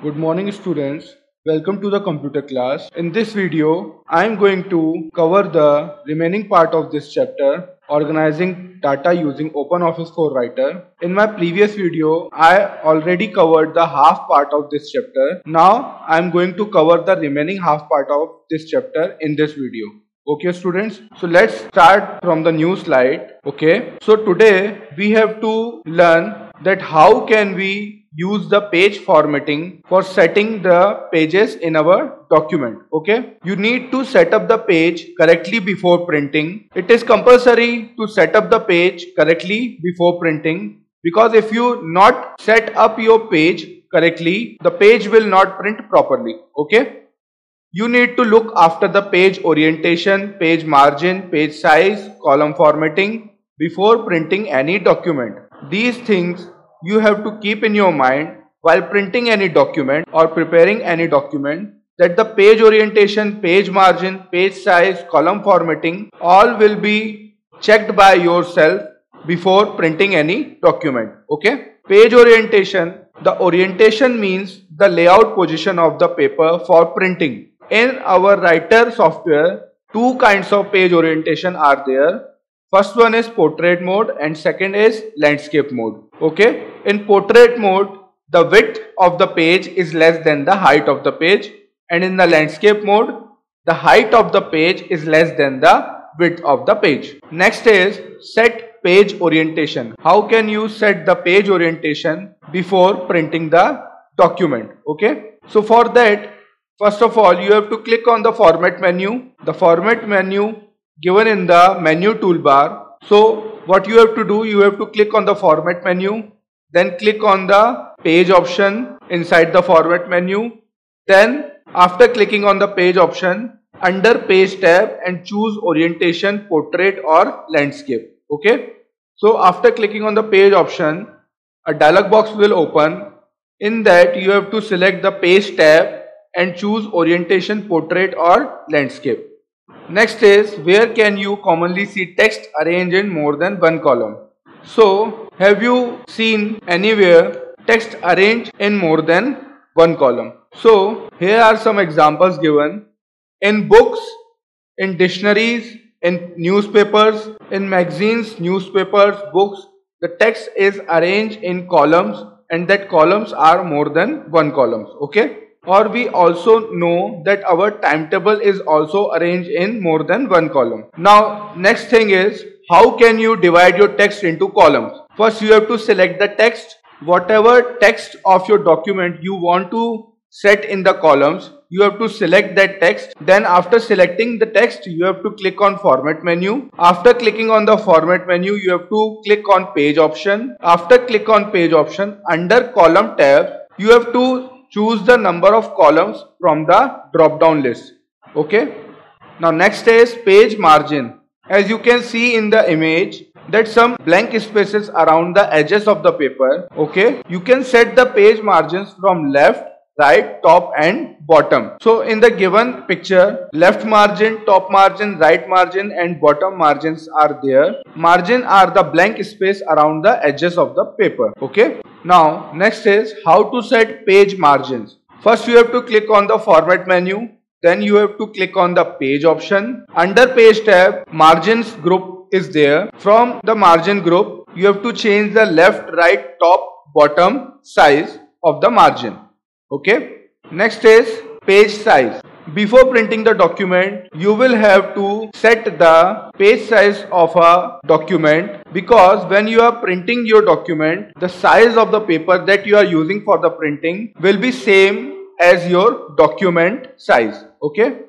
Good morning students. Welcome to the computer class. In this video, I am going to cover the remaining part of this chapter organizing data using OpenOffice 4 Writer. In my previous video, I already covered the half part of this chapter. Now, I am going to cover the remaining half part of this chapter in this video. Okay students, so let's start from the new slide. Okay, so today we have to learn that how can we use the page formatting for setting the pages in our document okay? You need to set up the page correctly before printing. It is compulsory to set up the page correctly before printing because if you not set up your page correctly the page will not print properly okay? You need to look after the page orientation page margin page size column formatting before printing any document. These things you have to keep in your mind while printing any document or preparing any document that the page orientation, page margin, page size, column formatting all will be checked by yourself before printing any document. Okay. Page orientation. The orientation means the layout position of the paper for printing. In our writer software, two kinds of page orientation are there. First one is portrait mode and second is landscape mode. Okay. In portrait mode, the width of the page is less than the height of the page and in the landscape mode, the height of the page is less than the width of the page. Next is set page orientation. How can you set the page orientation before printing the document? Okay. So for that, first of all, you have to click on the format menu. The format menu given in the menu toolbar. So what you have to do, you have to click on the format menu, then click on the page option inside the format menu. Then after clicking on the page option, under page tab and choose orientation, portrait or landscape. Okay. So after clicking on the page option, a dialog box will open. In that you have to select the page tab and choose orientation, portrait or landscape. Next is where can you commonly see text arranged in more than one column. So have you seen anywhere text arranged in more than one column? So here are some examples given in books, in dictionaries, in newspapers, in magazines, newspapers, books, the text is arranged in columns and that columns are more than one columns. Okay or we also know that our timetable is also arranged in more than one column. Now next thing is how can you divide your text into columns? First you have to select the text. Whatever text of your document you want to set in the columns you have to select that text then after selecting the text you have to click on format menu after clicking on the format menu you have to click on page option after click on page option under column tab you have to choose the number of columns from the drop down list. Okay? Now next is page margin. As you can see in the image that some blank spaces around the edges of the paper okay? You can set the page margins from left right top and bottom. So in the given picture left margin top margin right margin and bottom margins are there. Margin are the blank space around the edges of the paper. Okay now next is how to set page margins. First you have to click on the format menu. Then you have to click on the page option. Under page tab margins group is there. From the margin group you have to change the left right top bottom size of the margin. Okay? Next is page size before printing the document you will have to set the page size of a document because when you are printing your document the size of the paper that you are using for the printing will be same as your document size okay?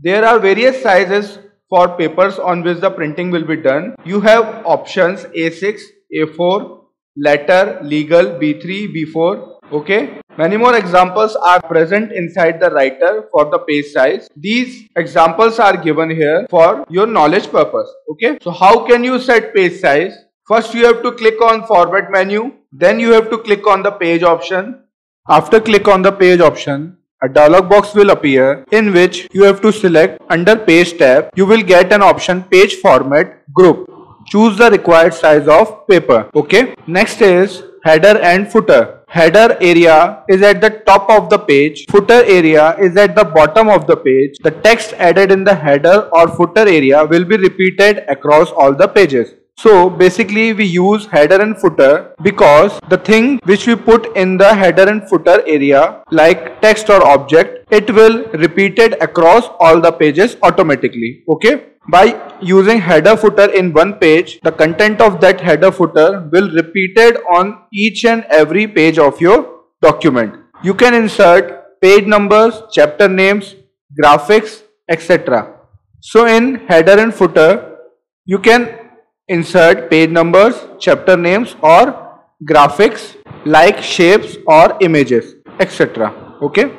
There are various sizes for papers on which the printing will be done. You have options a6 a4 letter legal b3 b4 okay? Many more examples are present inside the writer for the page size. These examples are given here for your knowledge purpose. Okay? So how can you set page size? First you have to click on format menu. Then you have to click on the page option. After click on the page option a dialog box will appear in which you have to select under page tab. You will get an option page format group. Choose the required size of paper. Okay? Next is header and footer header area is at the top of the page, footer area is at the bottom of the page. The text added in the header or footer area will be repeated across all the pages. So basically we use header and footer because the thing which we put in the header and footer area like text or object it will repeated across all the pages automatically okay? By using header footer in one page the content of that header footer will repeated on each and every page of your document. You can insert page numbers chapter names graphics etc so in header and footer you can insert page numbers, chapter names or graphics like shapes or images etc. Okay.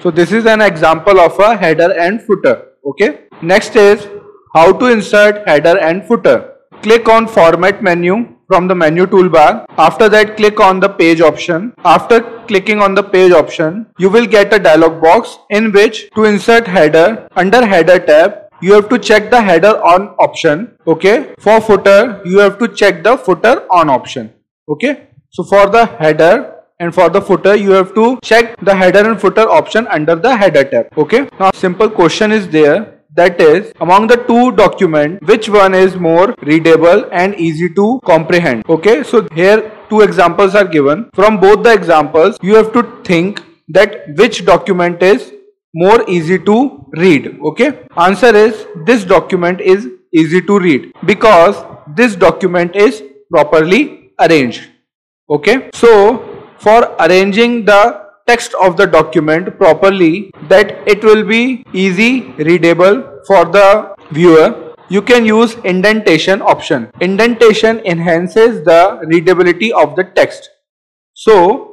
So this is an example of a header and footer. Okay. Next is how to insert header and footer. Click on format menu from the menu toolbar. After that click on the page option. After clicking on the page option you will get a dialog box in which to insert header under header tab you have to check the header on option okay? For footer you have to check the footer on option okay? So for the header and for the footer you have to check the header and footer option under the header tab okay? Now simple question is there that is among the two document which one is more readable and easy to comprehend okay? So here two examples are given. From both the examples you have to think that which document is more easy to read okay? Answer is this document is easy to read because this document is properly arranged okay? So for arranging the text of the document properly that it will be easy readable for the viewer you can use indentation option. Indentation enhances the readability of the text. So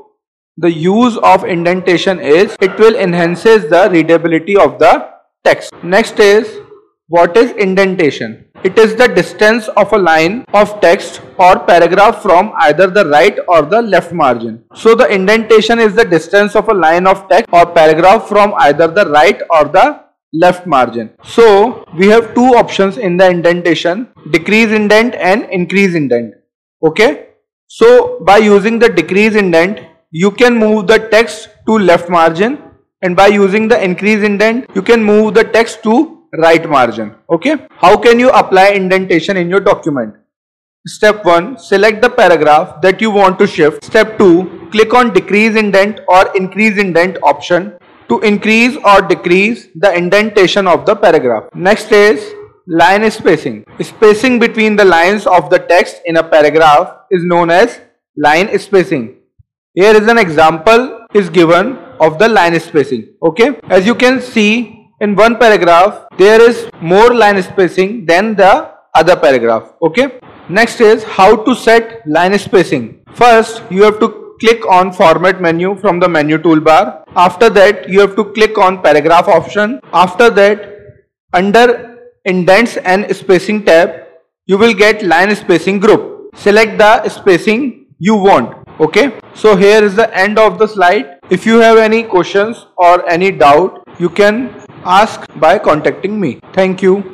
the use of indentation is it will enhances the readability of the text. Next is what is indentation? It is the distance of a line of text or paragraph from either the right or the left margin. So the indentation is the distance of a line of text or paragraph from either the right or the left margin. So we have two options in the indentation decrease indent and increase indent. Okay. So by using the decrease indent you can move the text to left margin and by using the increase indent you can move the text to right margin okay? How can you apply indentation in your document? Step 1 select the paragraph that you want to shift. Step 2 click on decrease indent or increase indent option to increase or decrease the indentation of the paragraph. Next is line spacing. Spacing between the lines of the text in a paragraph is known as line spacing here is an example is given of the line spacing. Okay. As you can see in one paragraph there is more line spacing than the other paragraph. Okay. Next is how to set line spacing. First you have to click on format menu from the menu toolbar. After that you have to click on paragraph option. After that under indents and spacing tab you will get line spacing group. Select the spacing you want okay? So here is the end of the slide. If you have any questions or any doubt you can ask by contacting me. Thank you